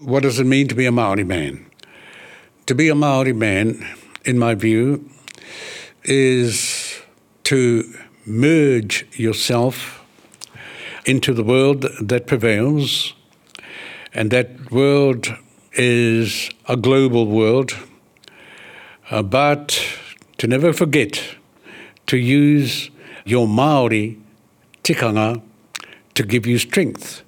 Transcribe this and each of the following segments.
What does it mean to be a Maori man? To be a Maori man, in my view, is to merge yourself into the world that prevails, and that world is a global world, uh, but to never forget to use your Maori tikanga to give you strength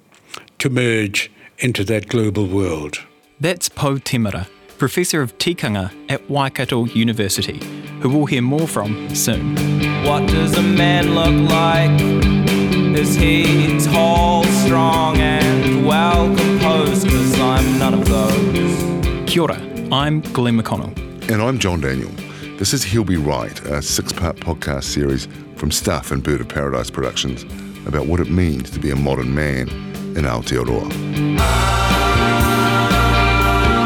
to merge into that global world. That's Pou Temara, Professor of Tikanga at Waikato University, who we'll hear more from soon. What does a man look like? Is he tall, strong, and well composed? Because I'm none of those. Kia ora, I'm Glenn McConnell. And I'm John Daniel. This is He'll Be Right, a six part podcast series from Stuff and Bird of Paradise Productions about what it means to be a modern man in Aotearoa.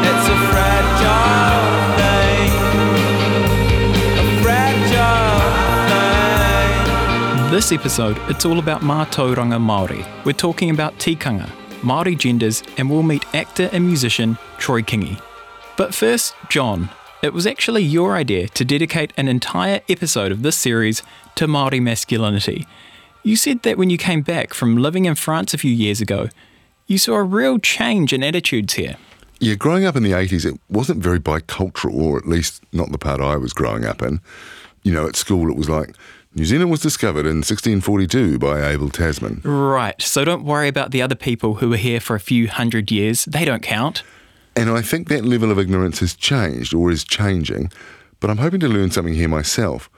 It's a fragile thing. A fragile thing. This episode, it's all about Mātauranga Māori. We're talking about tikanga, Māori genders, and we'll meet actor and musician Troy Kingi. But first, John, it was actually your idea to dedicate an entire episode of this series to Māori masculinity. You said that when you came back from living in France a few years ago, you saw a real change in attitudes here. Yeah, growing up in the 80s, it wasn't very bicultural, or at least not the part I was growing up in. You know, at school it was like, New Zealand was discovered in 1642 by Abel Tasman. Right, so don't worry about the other people who were here for a few hundred years. They don't count. And I think that level of ignorance has changed or is changing, but I'm hoping to learn something here myself.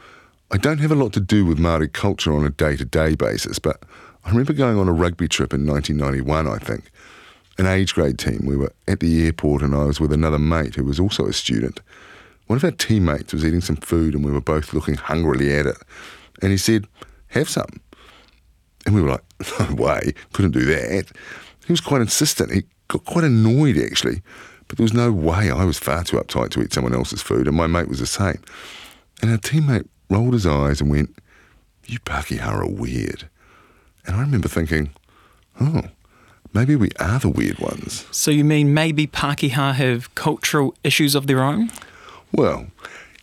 I don't have a lot to do with Māori culture on a day to day basis, but I remember going on a rugby trip in 1991, I think. An age grade team. We were at the airport and I was with another mate who was also a student. One of our teammates was eating some food and we were both looking hungrily at it. And he said, Have some. And we were like, No way, couldn't do that. He was quite insistent. He got quite annoyed actually, but there was no way. I was far too uptight to eat someone else's food, and my mate was the same. And our teammate rolled his eyes and went, You Pakeha are weird. And I remember thinking, Oh, maybe we are the weird ones. So you mean maybe Pākehā have cultural issues of their own? Well,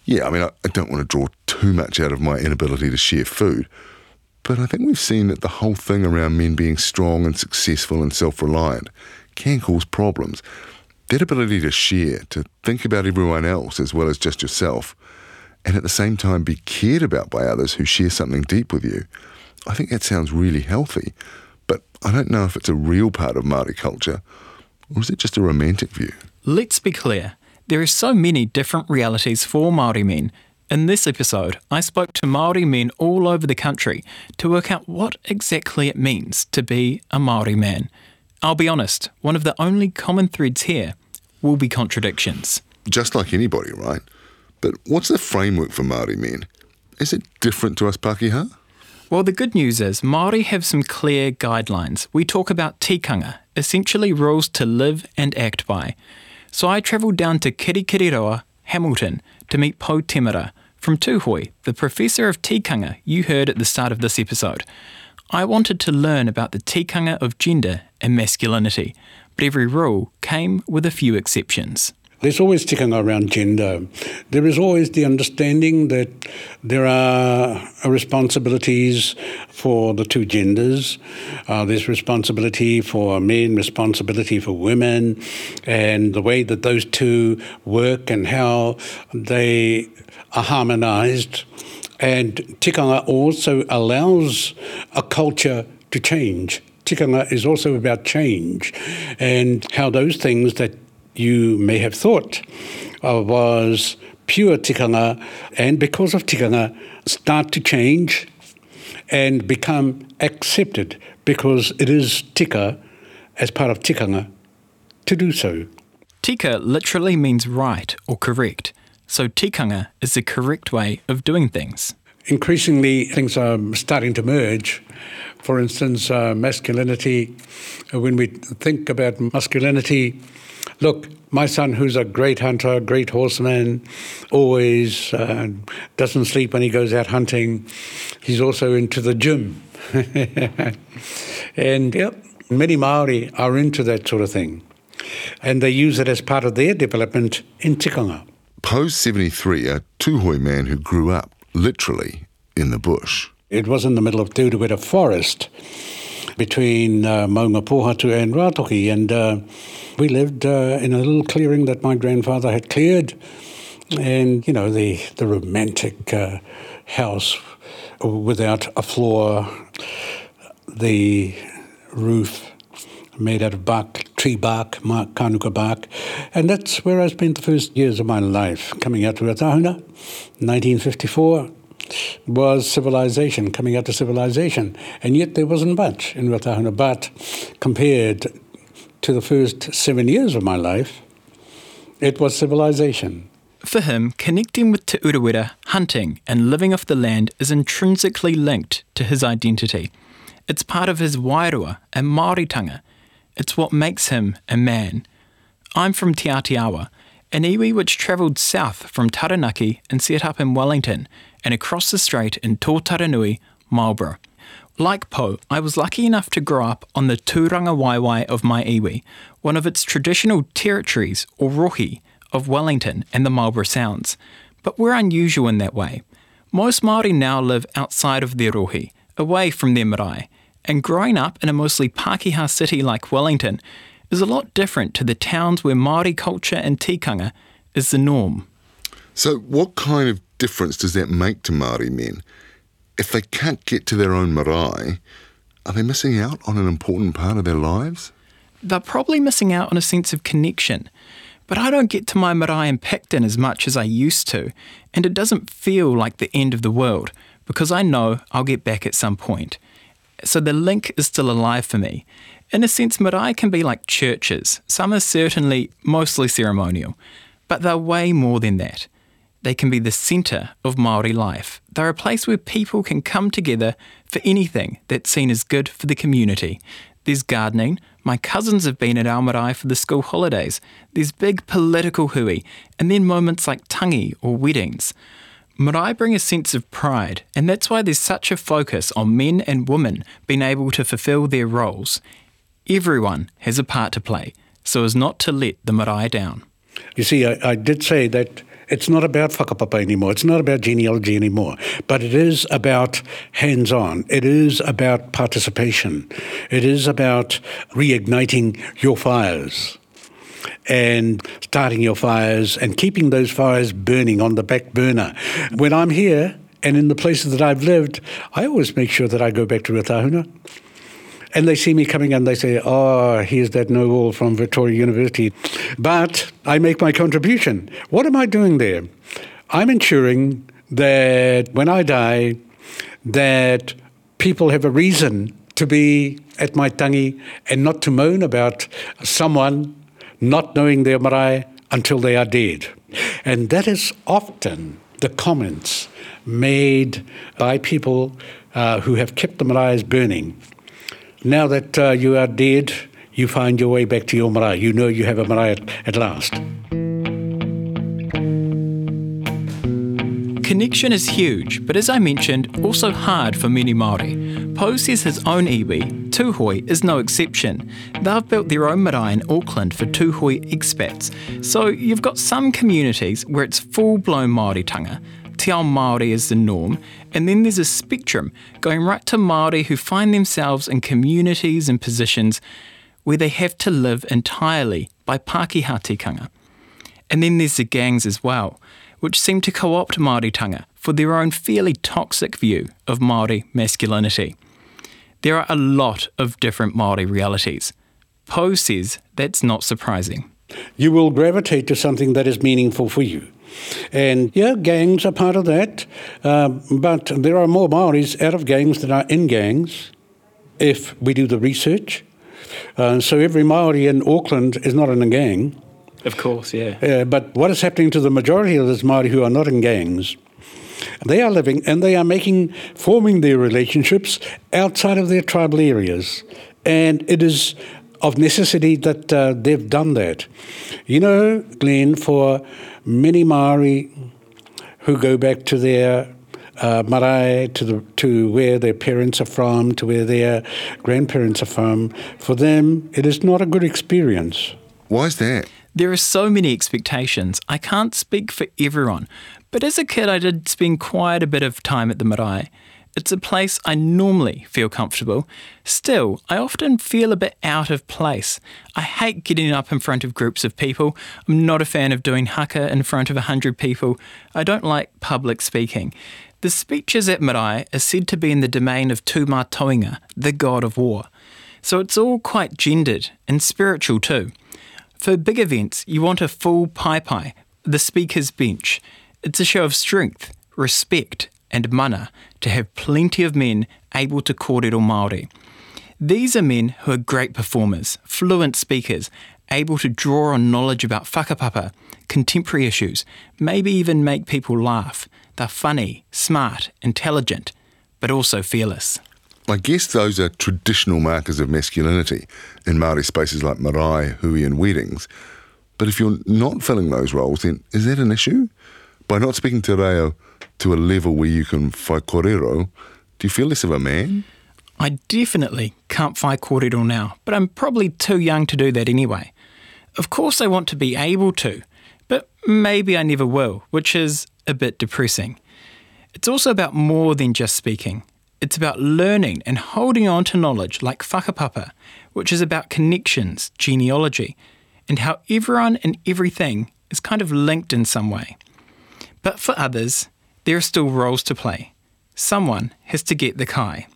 yeah, I mean, I, I don't want to draw too much out of my inability to share food, but I think we've seen that the whole thing around men being strong and successful and self reliant can cause problems. That ability to share, to think about everyone else as well as just yourself, and at the same time be cared about by others who share something deep with you, I think that sounds really healthy. But I don't know if it's a real part of Māori culture, or is it just a romantic view? Let's be clear. There are so many different realities for Māori men. In this episode, I spoke to Māori men all over the country to work out what exactly it means to be a Māori man. I'll be honest, one of the only common threads here will be contradictions. Just like anybody, right? But what's the framework for Māori men? Is it different to us Pākehā? Well, the good news is Māori have some clear guidelines. We talk about tikanga, essentially rules to live and act by. So I travelled down to Kirikiriroa, Hamilton, to meet Pou Temara from Tūhoe, the professor of tikanga you heard at the start of this episode. I wanted to learn about the tikanga of gender and masculinity, but every rule came with a few exceptions. There's always tikanga around gender. There is always the understanding that there are responsibilities for the two genders. Uh, there's responsibility for men, responsibility for women, and the way that those two work and how they are harmonized. And tikanga also allows a culture to change. Tikanga is also about change and how those things that you may have thought uh, was pure tikanga, and because of tikanga, start to change and become accepted because it is tika as part of tikanga to do so. Tika literally means right or correct, so tikanga is the correct way of doing things. Increasingly, things are starting to merge. For instance, uh, masculinity, uh, when we think about masculinity, look, my son, who's a great hunter, great horseman, always uh, doesn't sleep when he goes out hunting. He's also into the gym. and yep, many Maori are into that sort of thing. and they use it as part of their development in tikanga. Pou's 73, a Tūhoe man who grew up, literally, in the bush. It was in the middle of Te Urewera forest between uh, Maunga Pohatu and Ruatoki, and uh, we lived uh, in a little clearing that my grandfather had cleared, and you know the the romantic uh, house without a floor, the roof made out of bark, tree bark, kanuka bark. And that's where I spent the first years of my life, coming out to Ruatahuna, 1954 was civilization, coming out to civilization. And yet there wasn't much in Ruatahuna, but compared to the first seven years of my life, it was civilization. For him, connecting with Te Urewera, hunting, and living off the land is intrinsically linked to his identity. It's part of his wairua and Māoritanga. It's what makes him a man. I'm from Te Atiawa, an iwi which travelled south from Taranaki and set up in Wellington and across the strait in Tōtaranui, Marlborough. Like Po, I was lucky enough to grow up on the tūrangawaewae of my iwi, one of its traditional territories, or rohe, of Wellington and the Marlborough Sounds. But we're unusual in that way. Most Māori now live outside of their rohe, away from their marae, and growing up in a mostly Pākehā city like Wellington is a lot different to the towns where Māori culture and tikanga is the norm. So, what kind of difference does that make to Māori men? If they can't get to their own marae, are they missing out on an important part of their lives? They're probably missing out on a sense of connection. But I don't get to my marae in Picton as much as I used to, and it doesn't feel like the end of the world because I know I'll get back at some point. So the link is still alive for me. In a sense, marae can be like churches. Some are certainly mostly ceremonial, but they're way more than that. They can be the centre of Māori life. They're a place where people can come together for anything that's seen as good for the community. There's gardening. My cousins have been at Almarai for the school holidays. There's big political hui, and then moments like tangi or weddings. Marae bring a sense of pride, and that's why there's such a focus on men and women being able to fulfil their roles. Everyone has a part to play, so as not to let the marae down. You see, I, I did say that it's not about whakapapa anymore. It's not about genealogy anymore. But it is about hands on. It is about participation. It is about reigniting your fires and starting your fires and keeping those fires burning on the back burner. When I'm here and in the places that I've lived, I always make sure that I go back to Ruatahuna and they see me coming and they say, oh, here's that noble from Victoria University. But I make my contribution. What am I doing there? I'm ensuring that when I die, that people have a reason to be at my tangi and not to moan about someone not knowing their marae until they are dead. And that is often the comments made by people uh, who have kept the marae burning now that uh, you are dead, you find your way back to your marae. You know you have a marae at, at last. Connection is huge, but as I mentioned, also hard for many Māori. Pou says his own iwi, Tūhoe, is no exception. They've built their own marae in Auckland for Tūhoe expats. So you've got some communities where it's full-blown Māoritanga, Te Ao Māori is the norm, and then there's a spectrum going right to Māori who find themselves in communities and positions where they have to live entirely by Pākehā tikanga. And then there's the gangs as well, which seem to co-opt Māori Māoritanga for their own fairly toxic view of Māori masculinity. There are a lot of different Māori realities. Pou says that's not surprising. You will gravitate to something that is meaningful for you. And yeah, gangs are part of that, uh, but there are more Maoris out of gangs than are in gangs if we do the research. Uh, so every Maori in Auckland is not in a gang. Of course, yeah. Uh, but what is happening to the majority of those Maori who are not in gangs? They are living and they are making, forming their relationships outside of their tribal areas. And it is of necessity that uh, they've done that. You know, Glenn, for many Maori who go back to their uh, marae, to, the, to where their parents are from, to where their grandparents are from, for them, it is not a good experience. Why is that? There are so many expectations. I can't speak for everyone, but as a kid, I did spend quite a bit of time at the marae. It's a place I normally feel comfortable. Still, I often feel a bit out of place. I hate getting up in front of groups of people. I'm not a fan of doing haka in front of a hundred people. I don't like public speaking. The speeches at marae are said to be in the domain of Tūmatauenga, the god of war. So it's all quite gendered and spiritual too. For big events, you want a full paepae, the speaker's bench. It's a show of strength, respect, and mana to have plenty of men able to kōrero Māori. These are men who are great performers, fluent speakers, able to draw on knowledge about whakapapa, contemporary issues, maybe even make people laugh. They're funny, smart, intelligent, but also fearless. I guess those are traditional markers of masculinity in Māori spaces like marae, hui, and weddings. But if you're not filling those roles, then is that an issue? By not speaking te reo to a level where you can whaikōrero, do you feel less of a man? I definitely can't whaikōrero now, but I'm probably too young to do that anyway. Of course, I want to be able to, but maybe I never will, which is a bit depressing. It's also about more than just speaking. It's about learning and holding on to knowledge like whakapapa, which is about connections, genealogy, and how everyone and everything is kind of linked in some way. But for others, there are still roles to play. Someone has to get the kai.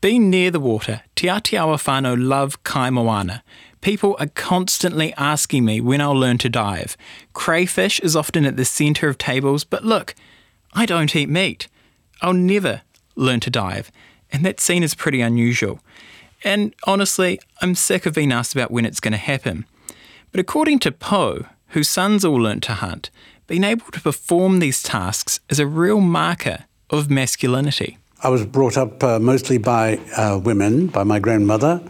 Being near the water, Te Atiawa whānau love kai moana. People are constantly asking me when I'll learn to dive. Crayfish is often at the centre of tables, but look, I don't eat meat. I'll never learn to dive, and that scene is pretty unusual. And honestly, I'm sick of being asked about when it's going to happen. But according to Pou, whose sons all learnt to hunt, being able to perform these tasks is a real marker of masculinity. I was brought up uh, mostly by uh, women, by my grandmother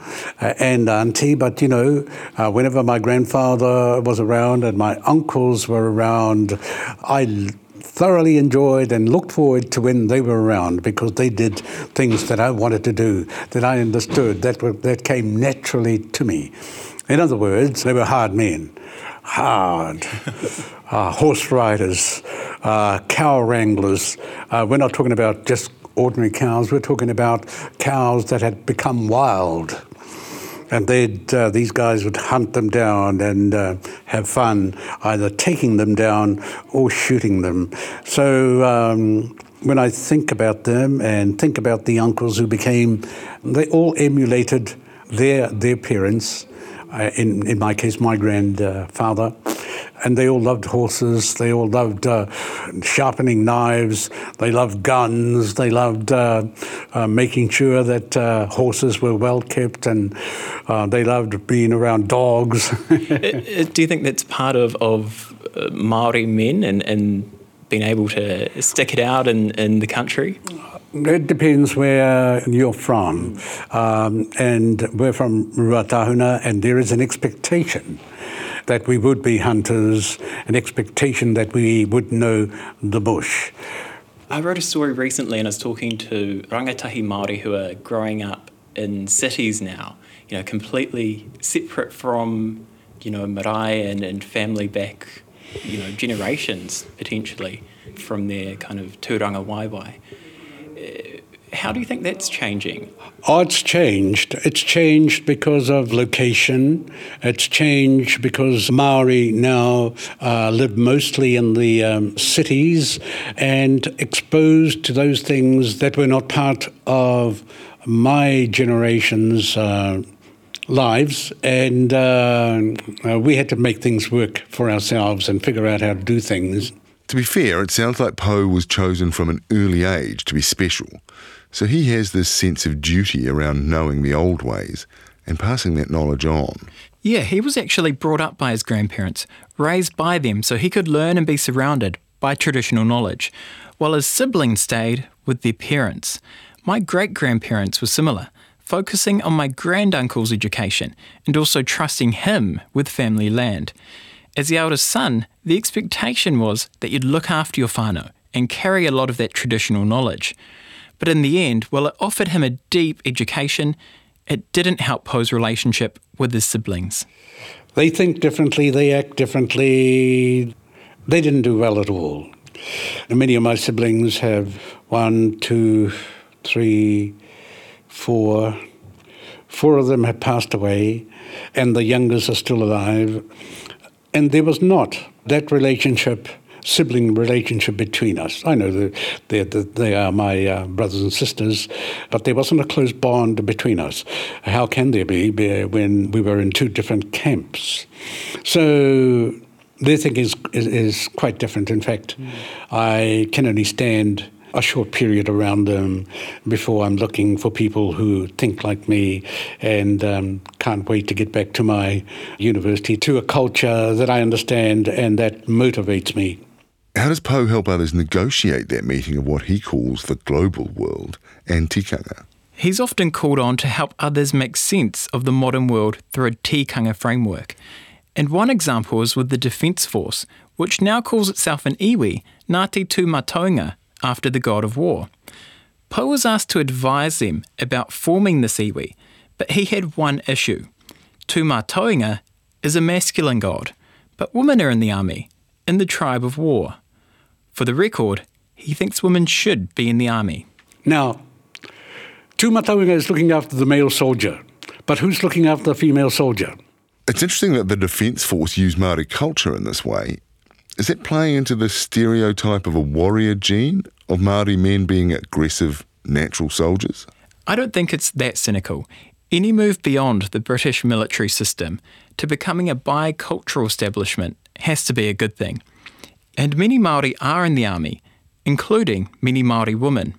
uh, and auntie, but you know, uh, whenever my grandfather was around and my uncles were around, I thoroughly enjoyed and looked forward to when they were around because they did things that I wanted to do, that I understood, that, were, that came naturally to me. In other words, they were hard men, hard. uh, horse riders, uh, cow wranglers. Uh, we're not talking about just ordinary cows, we're talking about cows that had become wild. And they'd, uh, these guys would hunt them down and uh, have fun, either taking them down or shooting them. So um, when I think about them and think about the uncles who became, they all emulated their, their parents. Uh, in, in my case, my grandfather and they all loved horses. They all loved uh, sharpening knives. They loved guns. They loved uh, uh, making sure that uh, horses were well kept, and uh, they loved being around dogs. Do you think that's part of of uh, Maori men and and being able to stick it out in, in the country? It depends where you're from. Um, and we're from Ruatahuna, and there is an expectation that we would be hunters, an expectation that we would know the bush. I wrote a story recently and I was talking to rangatahi Māori who are growing up in cities now, you know, completely separate from, you know, marae and, and family back, you know, generations potentially from their kind of tūrangawaewae. How do you think that's changing? Oh, it's changed. It's changed because of location. It's changed because Maori now uh, live mostly in the um, cities and exposed to those things that were not part of my generation's uh, lives. And uh we had to make things work for ourselves and figure out how to do things. To be fair, it sounds like Pou was chosen from an early age to be special. So he has this sense of duty around knowing the old ways and passing that knowledge on. Yeah, he was actually brought up by his grandparents, raised by them so he could learn and be surrounded by traditional knowledge, while his siblings stayed with their parents. My great grandparents were similar, focusing on my granduncle's education and also trusting him with family land. As the eldest son, the expectation was that you'd look after your whānau and carry a lot of that traditional knowledge. But in the end, while it offered him a deep education, it didn't help Pou's relationship with his siblings. They think differently, they act differently. They didn't do well at all. And many of my siblings have one, two, three, four. Four of them have passed away, and the youngest are still alive. And there was not that relationship, sibling relationship between us. I know that they, they are my uh, brothers and sisters, but there wasn't a close bond between us. How can there be when we were in two different camps? So their thinking is, is, is quite different. In fact, mm. I can only stand a short period around them before I'm looking for people who think like me and um, can't wait to get back to my university, to a culture that I understand and that motivates me. How does Pou help others negotiate that meeting of what he calls the global world and tikanga? He's often called on to help others make sense of the modern world through a tikanga framework. And one example is with the Defence Force, which now calls itself an iwi, Ngāti Tūmatauenga, after the god of war. Pou was asked to advise them about forming the iwi, but he had one issue. Tū is a masculine god, but women are in the army, in the tribe of war. For the record, he thinks women should be in the army. Now, Tū is looking after the male soldier, but who's looking after the female soldier? It's interesting that the Defence Force use Māori culture in this way is it playing into the stereotype of a warrior gene of Māori men being aggressive natural soldiers? I don't think it's that cynical. Any move beyond the British military system to becoming a bicultural establishment has to be a good thing. And many Māori are in the army, including many Māori women.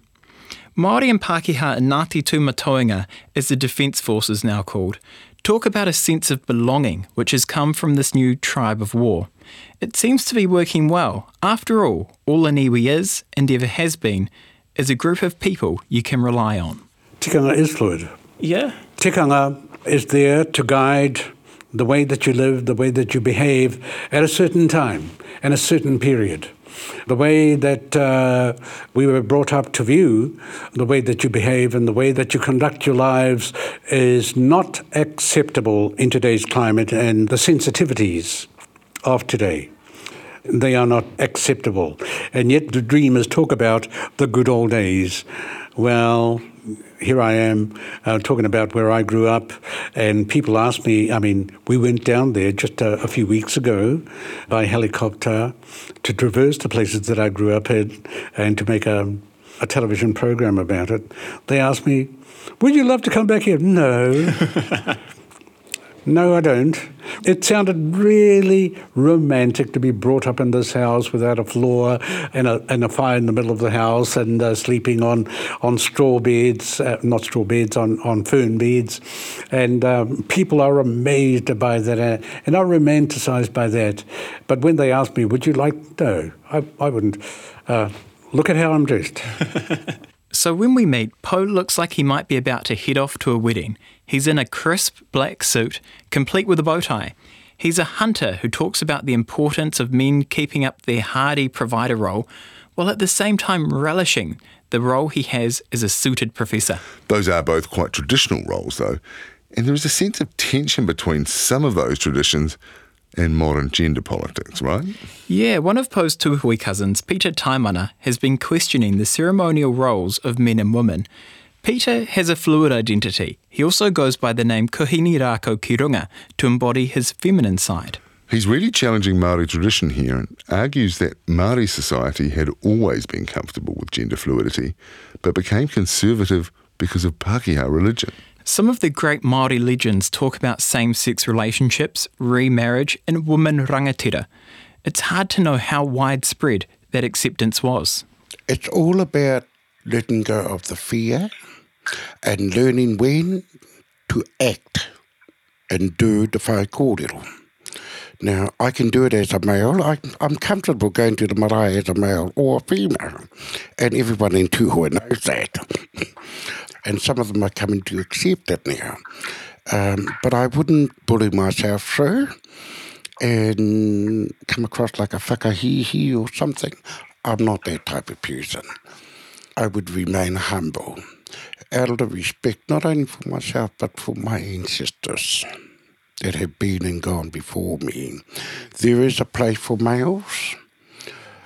Māori and Pākehā Ngāti Tū as the Defence Force is now called, talk about a sense of belonging which has come from this new tribe of war. It seems to be working well. After all, all an iwi is, and ever has been, is a group of people you can rely on. Tikanga is fluid. Yeah. Tikanga is there to guide the way that you live, the way that you behave at a certain time and a certain period. The way that uh, we were brought up to view, the way that you behave and the way that you conduct your lives is not acceptable in today's climate and the sensitivities of today. They are not acceptable. And yet the dreamers talk about the good old days. Well, here I am uh, talking about where I grew up, and people ask me. I mean, we went down there just a, a, few weeks ago by helicopter to traverse the places that I grew up in and to make a, a television program about it. They asked me, Would you love to come back here? No. No, I don't. It sounded really romantic to be brought up in this house without a floor and a, and a fire in the middle of the house and uh, sleeping on, on straw beds, uh, not straw beds, on, on fern beds. And um, people are amazed by that uh, and are romanticized by that. But when they ask me, would you like, no, I, I wouldn't. Uh, look at how I'm dressed. So when we meet, Pou looks like he might be about to head off to a wedding. He's in a crisp black suit, complete with a bow tie. He's a hunter who talks about the importance of men keeping up their hardy provider role, while at the same time relishing the role he has as a suited professor. Those are both quite traditional roles, though, and there is a sense of tension between some of those traditions and modern gender politics, right? Yeah, one of Pou's Tūhoe cousins, Peter Taimana, has been questioning the ceremonial roles of men and women. Peter has a fluid identity. He also goes by the name Kohini Rako Kirunga to embody his feminine side. He's really challenging Māori tradition here and argues that Māori society had always been comfortable with gender fluidity, but became conservative because of Pākehā religion. Some of the great Māori legends talk about same sex relationships, remarriage, and woman rangatira. It's hard to know how widespread that acceptance was. It's all about letting go of the fear and learning when to act and do the whaikōrero. Now, I can do it as a male. I, am comfortable going to the marae as a male or a female. And everyone in Tūhoe knows that. and some of them are coming to accept it now. Um, but I wouldn't bully myself through and come across like a whakahihi or something. I'm not that type of person. I would remain humble, out of respect not only for myself but for my ancestors. that have er been and gone before me. There is a place for males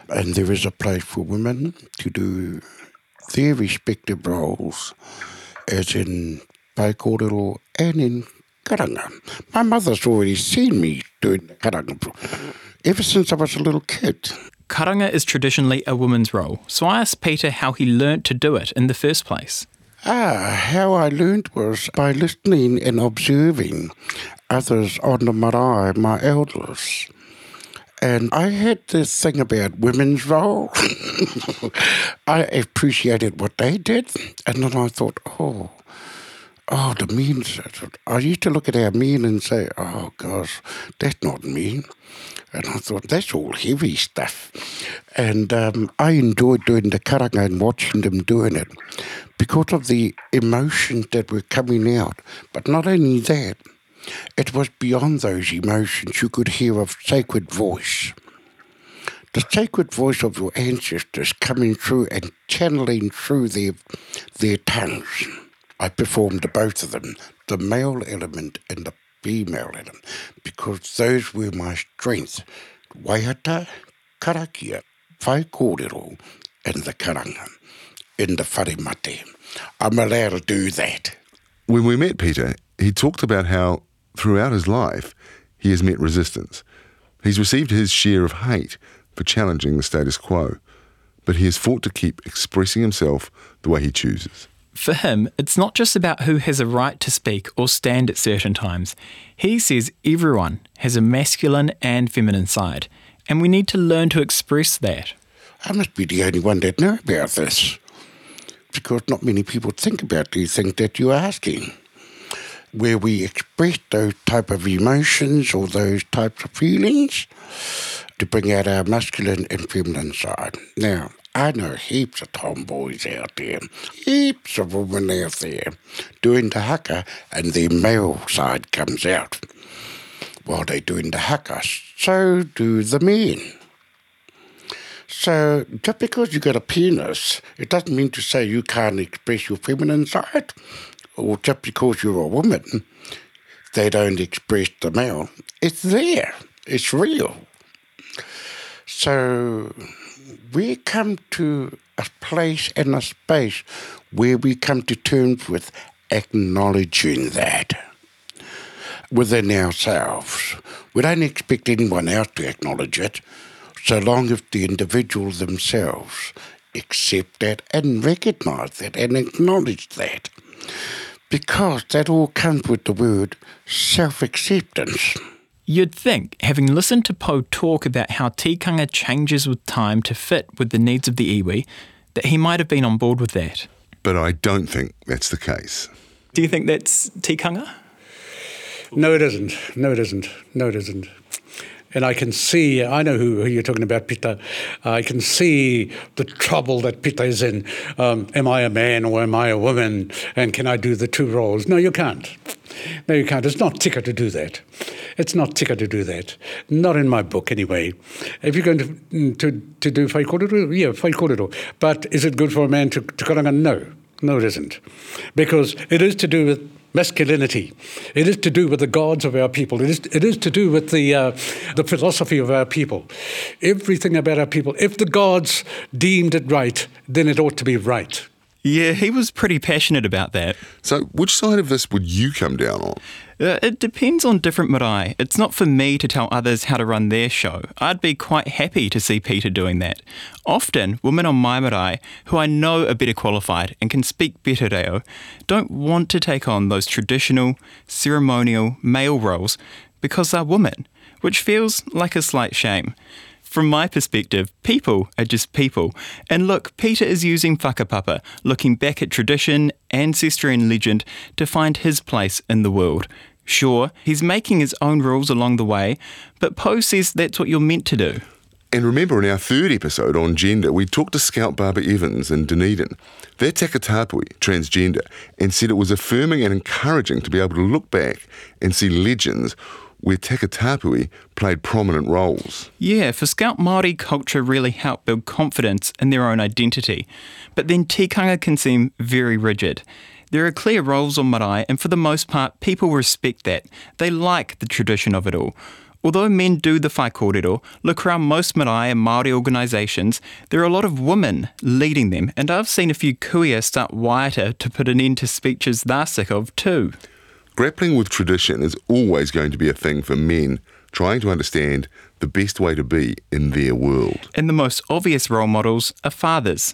and there is a place for women to do their respective roles as in whaikōrero and in karanga. My mother's already seen me doing karanga ever since I was a little kid. Karanga is traditionally a woman's role, so I asked Peter how he learnt to do it in the first place. Ah, how I learned was by listening and observing others on the marae, my elders. And I had this thing about women's role. I appreciated what they did. And then I thought, oh, oh, the men. I used to look at our mean and say, oh, gosh, that's not mean. And I thought, that's all heavy stuff. And um, I enjoyed doing the karanga and watching them doing it because of the emotions that were coming out. But not only that, it was beyond those emotions. You could hear a sacred voice. The sacred voice of your ancestors coming through and channeling through their, their tongues. I performed both of them, the male element and the female element, because those were my strengths. Waiata, karakia, whai kōrero, and the karanga, in the wharemate. I'm allowed to do that. When we met Peter, he talked about how throughout his life he has met resistance. He's received his share of hate for challenging the status quo, but he has fought to keep expressing himself the way he chooses. For him, it's not just about who has a right to speak or stand at certain times. He says everyone has a masculine and feminine side, and we need to learn to express that. I must be the only one that know about this, because not many people think about these things that you're asking. Where we express those type of emotions or those types of feelings to bring out our masculine and feminine side. Now, I know heaps of tomboys out there, heaps of women out there doing the haka, and their male side comes out while they're doing the haka. So do the men. So just because you got a penis, it doesn't mean to say you can't express your feminine side, or just because you're a woman, they don't express the male. It's there. It's real. So we come to a place and a space where we come to terms with acknowledging that within ourselves. We don't expect anyone else to acknowledge it, so long as the individual themselves accept that and recognize that and acknowledge that. Because that all comes with the word self acceptance. You'd think, having listened to Pou talk about how tikanga changes with time to fit with the needs of the iwi, that he might have been on board with that. But I don't think that's the case. Do you think that's tikanga? No, it isn't. No, it isn't. No, it isn't. And I can see, I know who, who you're talking about, Peter. I can see the trouble that Peter is in. Um, am I a man or am I a woman? And can I do the two roles? No, you can't. No, you can't. It's not tika to do that. It's not tika to do that. Not in my book, anyway. If you're going to to, to do whaikorero, yeah, whaikorero. But is it good for a man to, to karanga? No. No, it isn't. Because it is to do with masculinity. It is to do with the gods of our people. It is, it is to do with the, uh, the philosophy of our people. Everything about our people. If the gods deemed it right, then it ought to be right. Yeah, he was pretty passionate about that. So, which side of this would you come down on? Uh, it depends on different marae. It's not for me to tell others how to run their show. I'd be quite happy to see Peter doing that. Often, women on my marae, who I know are better qualified and can speak better reo, don't want to take on those traditional, ceremonial male roles because they're women, which feels like a slight shame. From my perspective, people are just people. And look, Peter is using whakapapa, looking back at tradition, ancestry, and legend to find his place in the world. Sure, he's making his own rules along the way, but Pou says that's what you're meant to do. And remember, in our third episode on gender, we talked to Scout Barbara Evans in Dunedin. They're Takatapui, transgender, and said it was affirming and encouraging to be able to look back and see legends where Takatapui played prominent roles. Yeah, for Scout Māori culture really helped build confidence in their own identity. But then tikanga can seem very rigid. There are clear roles on marae, and for the most part, people respect that. They like the tradition of it all. Although men do the whai kōrero, look around most marae and Māori organisations, there are a lot of women leading them, and I've seen a few kuia start waiata to put an end to speeches they're sick of too. Grappling with tradition is always going to be a thing for men trying to understand the best way to be in their world. And the most obvious role models are fathers.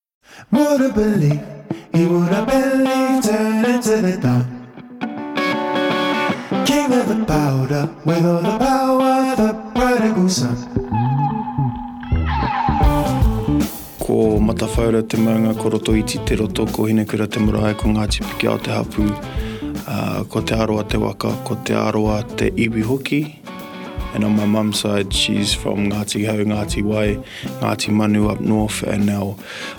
Would have believed, he would have believed, turn into the dawn. King of the powder, with all the power, the prodigal son. Ko matawhaura te maunga ko roto iti te roto, ko hinekura te marae, ko Ngāti Piki ao te hapu, uh, ko te aroa te waka, ko te aroa te iwi hoki. And on my mum's side, she's from Ngāti Hau, Ngāti Wai, Ngāti Manu up north, and now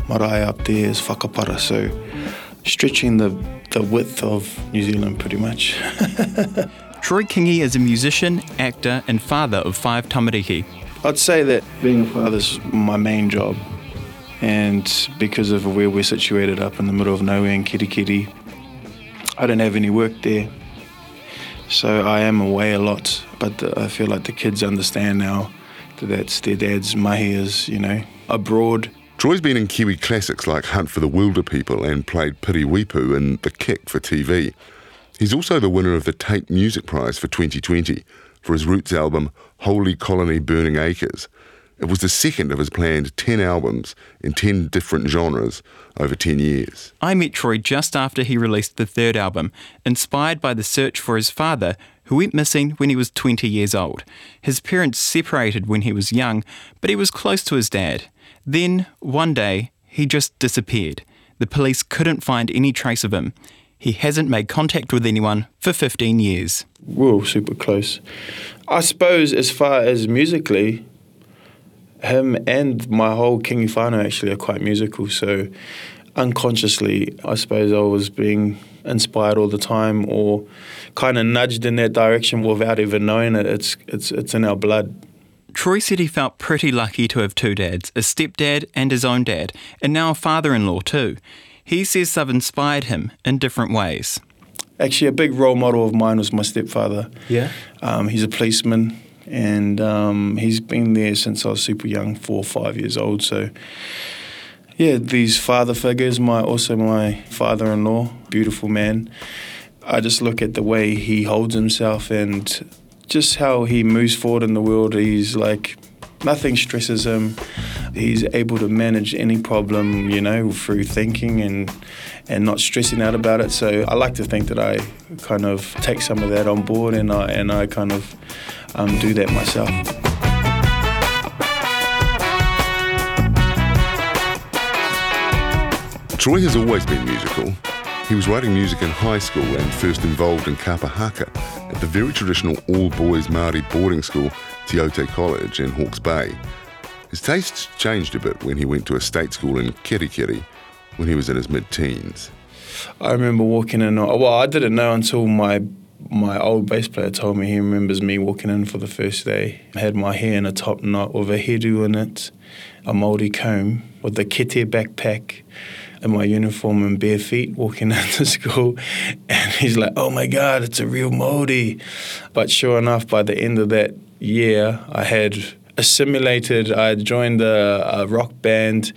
marae up there is Whakapara. So stretching the, the width of New Zealand pretty much. Troy Kingi is a musician, actor, and father of five tamariki. I'd say that being a father is my main job. And because of where we're situated up in the middle of nowhere in Kerikeri, I don't have any work there. So I am away a lot, but I feel like the kids understand now that that's their dad's mahi is, you know, abroad. Troy's been in Kiwi classics like Hunt for the Wilderpeople and played Piri Weepu in The Kick for TV. He's also the winner of the Taite Music Prize for 2020 for his Roots album Holy Colony Burning Acres. It was the second of his planned 10 albums in 10 different genres over 10 years. I met Troy just after he released the third album, inspired by the search for his father, who went missing when he was 20 years old. His parents separated when he was young, but he was close to his dad. Then, one day, he just disappeared. The police couldn't find any trace of him. He hasn't made contact with anyone for 15 years. We're all super close. I suppose, as far as musically, him and my whole Kingi whānau actually are quite musical. So unconsciously, I suppose I was being inspired all the time or kind of nudged in that direction without even knowing it. It's, it's, it's in our blood. Troy said he felt pretty lucky to have two dads, a stepdad and his own dad, and now a father in law too. He says they've inspired him in different ways. Actually, a big role model of mine was my stepfather. Yeah. Um, he's a policeman and um, he's been there since I was super young, four or five years old. So, yeah, these father figures, my also my father-in-law, beautiful man. I just look at the way he holds himself and just how he moves forward in the world. He's like nothing stresses him. He's able to manage any problem, you know, through thinking and and not stressing out about it. So I like to think that I kind of take some of that on board and I and I kind of um, do that myself. Troy has always been musical. He was writing music in high school and first involved in kapahaka at the very traditional all-boys Māori boarding school Te Aute College in Hawke's Bay. His tastes changed a bit when he went to a state school in Kerikeri when he was in his mid-teens. I remember walking in. Well, I didn't know until my my old bass player told me he remembers me walking in for the first day. I had my hair in a top knot with a hairdo in it, a Māori comb, with a kete backpack, and my uniform and bare feet walking into school. And he's like, oh my God, it's a real Māori. But sure enough, by the end of that year, I had assimilated. I had joined a, a rock band,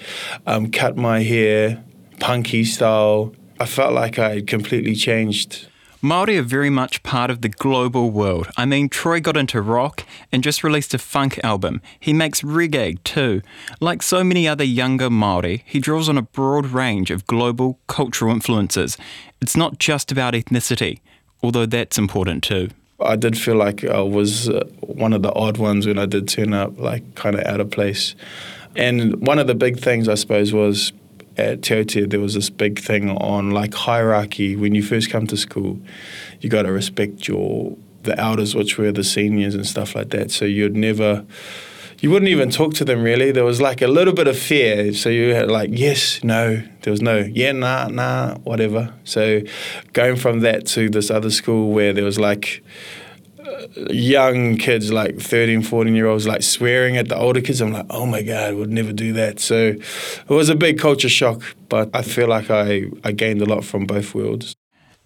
um, cut my hair, punky style. I felt like I had completely changed. Māori are very much part of the global world. I mean, Troy got into rock and just released a funk album. He makes reggae too. Like so many other younger Māori, he draws on a broad range of global cultural influences. It's not just about ethnicity, although that's important too. I did feel like I was uh, one of the odd ones when I did turn up, like kind of out of place. And one of the big things, I suppose, was at Te Aute, there was this big thing on like hierarchy. When you first come to school, you got to respect your the elders, which were the seniors and stuff like that. So you'd never, you wouldn't even talk to them really. There was like a little bit of fear. So you had like yes, no. There was no yeah, nah, nah, whatever. So going from that to this other school where there was like uh, young kids, like 13, 14 year olds, like swearing at the older kids. I'm like, oh my God, would never do that. So it was a big culture shock, but I feel like I, I gained a lot from both worlds.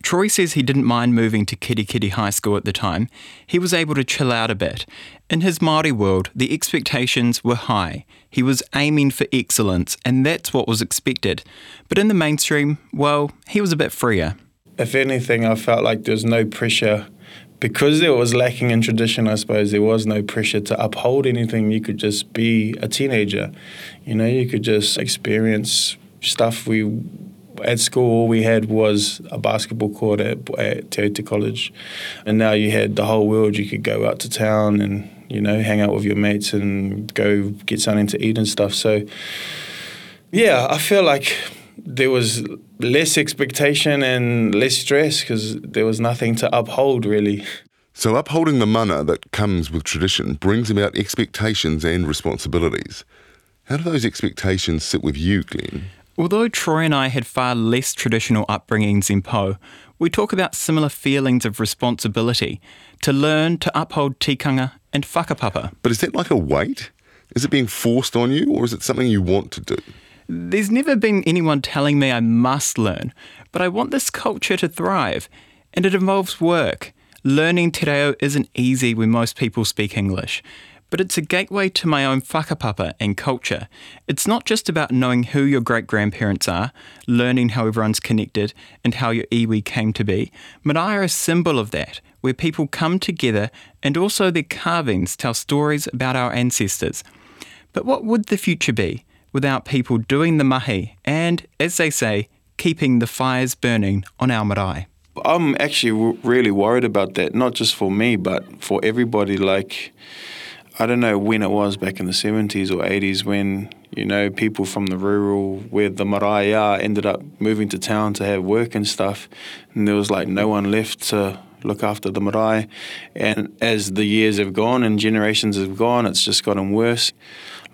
Troy says he didn't mind moving to Kerikeri High School at the time. He was able to chill out a bit. In his Māori world, the expectations were high. He was aiming for excellence, and that's what was expected. But in the mainstream, well, he was a bit freer. If anything, I felt like there was no pressure because there was lacking in tradition, I suppose there was no pressure to uphold anything. You could just be a teenager, you know. You could just experience stuff. We at school, all we had was a basketball court at, at Te Aute College, and now you had the whole world. You could go out to town and you know hang out with your mates and go get something to eat and stuff. So, yeah, I feel like there was less expectation and less stress because there was nothing to uphold really. So, upholding the mana that comes with tradition brings about expectations and responsibilities. How do those expectations sit with you, Glenn? Although Troy and I had far less traditional upbringings in Pou, we talk about similar feelings of responsibility to learn to uphold tikanga and whakapapa. But is that like a weight? Is it being forced on you, or is it something you want to do? There's never been anyone telling me I must learn, but I want this culture to thrive, and it involves work. Learning te reo isn't easy when most people speak English, but it's a gateway to my own whakapapa and culture. It's not just about knowing who your great grandparents are, learning how everyone's connected, and how your iwi came to be. Marae are a symbol of that, where people come together and also their carvings tell stories about our ancestors. But what would the future be? without people doing the mahi and, as they say, keeping the fires burning on our marae. I'm actually really worried about that, not just for me, but for everybody. Like, I don't know when it was back in the 70s or 80s when, you know, people from the rural, where the marae are, ended up moving to town to have work and stuff. And there was like no one left to look after the marae. And as the years have gone and generations have gone, it's just gotten worse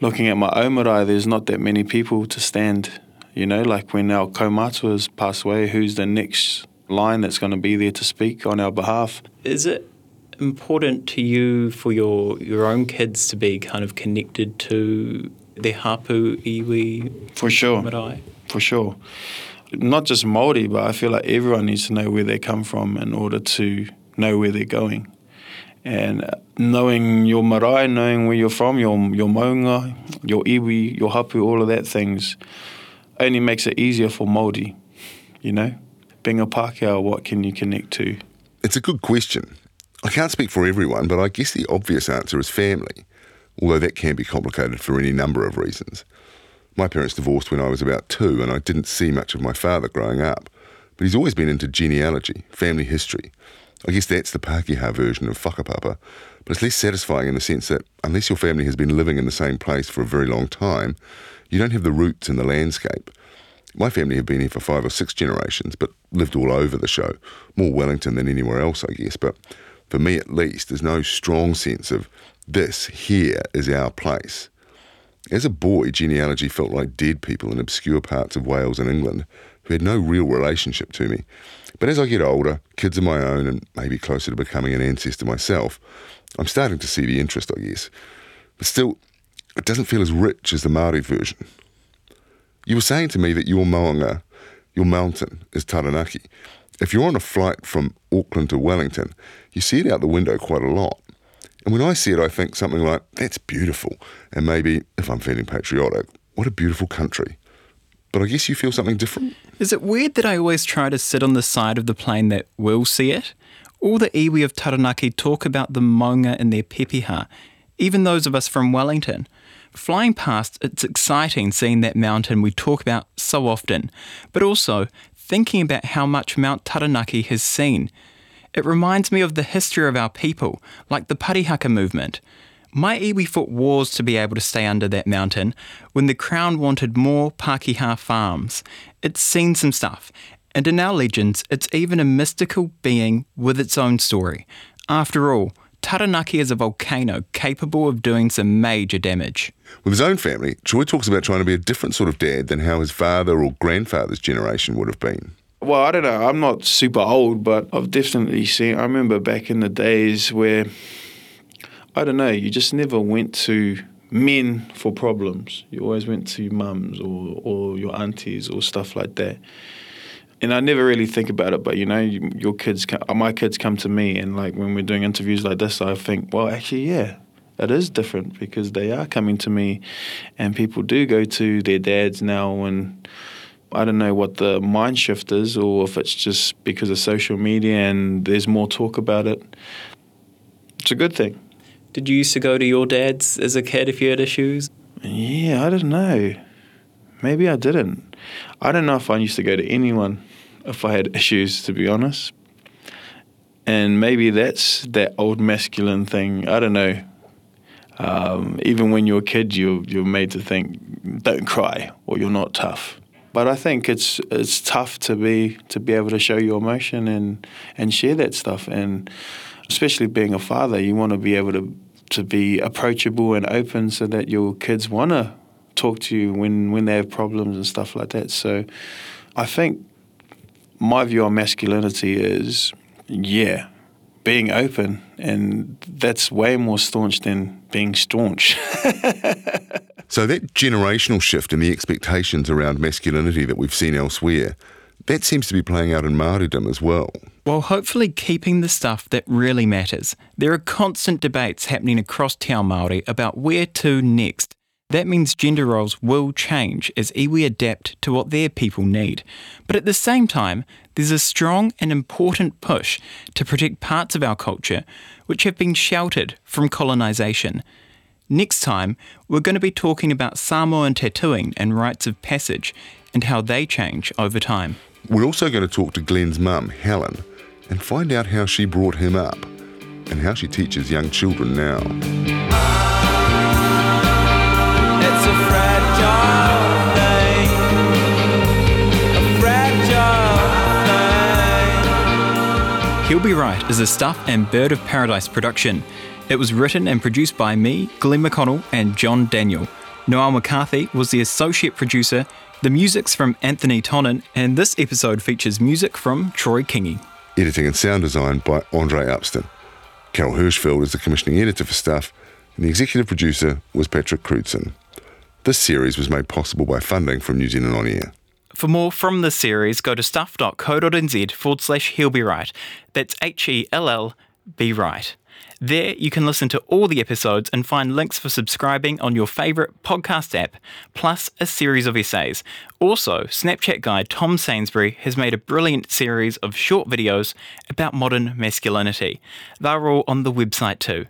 looking at my own marae, there's not that many people to stand. You know, like when our kaumatuas pass away, who's the next line that's going to be there to speak on our behalf? Is it important to you for your your own kids to be kind of connected to their hapu iwi for sure marae? For sure, not just Maori, but I feel like everyone needs to know where they come from in order to know where they're going and knowing your marae, knowing where you're from, your your maunga, your iwi, your hapu, all of that things, only makes it easier for Māori, you know? Being a Pākehā, what can you connect to? It's a good question. I can't speak for everyone, but I guess the obvious answer is family, although that can be complicated for any number of reasons. My parents divorced when I was about two, and I didn't see much of my father growing up, but he's always been into genealogy, family history, I guess that's the Pākehā version of whakapapa, but it's less satisfying in the sense that unless your family has been living in the same place for a very long time, you don't have the roots in the landscape. My family have been here for five or six generations, but lived all over the show, more Wellington than anywhere else, I guess. But for me at least, there's no strong sense of this here is our place. As a boy, genealogy felt like dead people in obscure parts of Wales and England who had no real relationship to me. But as I get older, kids of my own, and maybe closer to becoming an ancestor myself, I'm starting to see the interest, I guess. But still, it doesn't feel as rich as the Māori version. You were saying to me that your maunga, your mountain, is Taranaki. If you're on a flight from Auckland to Wellington, you see it out the window quite a lot. And when I see it, I think something like, that's beautiful. And maybe, if I'm feeling patriotic, what a beautiful country. But I guess you feel something different. Is it weird that I always try to sit on the side of the plane that will see it? All the iwi of Taranaki talk about the maunga in their pepeha, even those of us from Wellington. Flying past, it's exciting seeing that mountain we talk about so often, but also thinking about how much Mount Taranaki has seen. It reminds me of the history of our people, like the Parihaka movement. My iwi fought wars to be able to stay under that mountain when the Crown wanted more Pakeha farms. It's seen some stuff, and in our legends, it's even a mystical being with its own story. After all, Taranaki is a volcano capable of doing some major damage. With his own family, Troy talks about trying to be a different sort of dad than how his father or grandfather's generation would have been. Well, I don't know. I'm not super old, but I've definitely seen. I remember back in the days where I don't know. You just never went to men for problems. You always went to mums or or your aunties or stuff like that. And I never really think about it, but you know, your kids, uh, my kids come to me, and like when we're doing interviews like this, I think, well, actually, yeah, it is different because they are coming to me, and people do go to their dads now, and I don't know what the mind shift is, or if it's just because of social media and there's more talk about it. It's a good thing. Did you used to go to your dad's as a kid if you had issues? Yeah, I don't know. Maybe I didn't. I don't know if I used to go to anyone if I had issues, to be honest. And maybe that's that old masculine thing. I don't know. Um, even when you're a kid, you're you're made to think, don't cry, or you're not tough. But I think it's it's tough to be to be able to show your emotion and and share that stuff. And especially being a father, you want to be able to to be approachable and open so that your kids want to talk to you when when they have problems and stuff like that. So I think my view on masculinity is yeah, being open, and that's way more staunch than being staunch. So that generational shift in the expectations around masculinity that we've seen elsewhere, that seems to be playing out in Māoridom as well. While hopefully keeping the stuff that really matters, there are constant debates happening across Te Ao Māori about where to next. That means gender roles will change as iwi adapt to what their people need. But at the same time, there's a strong and important push to protect parts of our culture which have been sheltered from colonisation. Next time, we're going to be talking about Samoan tattooing and rites of passage and how they change over time. We're also going to talk to Glenn's mum, Helen, and find out how she brought him up and how she teaches young children now. He'll Be Right is a Stuff and Bird of Paradise production. It was written and produced by me, Glenn McConnell, and John Daniel. Noel McCarthy was the associate producer. The music's from Anthony Tonnen, and this episode features music from Troy Kingi. Editing and sound design by Andre Upston. Carol Hirschfeld is the commissioning editor for Stuff, and the executive producer was Patrick Crewdson. This series was made possible by funding from New Zealand On Air. For more from the series, go to stuff.co.nz forward slash he'll be right. That's H E L L be right. There, you can listen to all the episodes and find links for subscribing on your favourite podcast app, plus a series of essays. Also, Snapchat guy Tom Sainsbury has made a brilliant series of short videos about modern masculinity. They're all on the website too.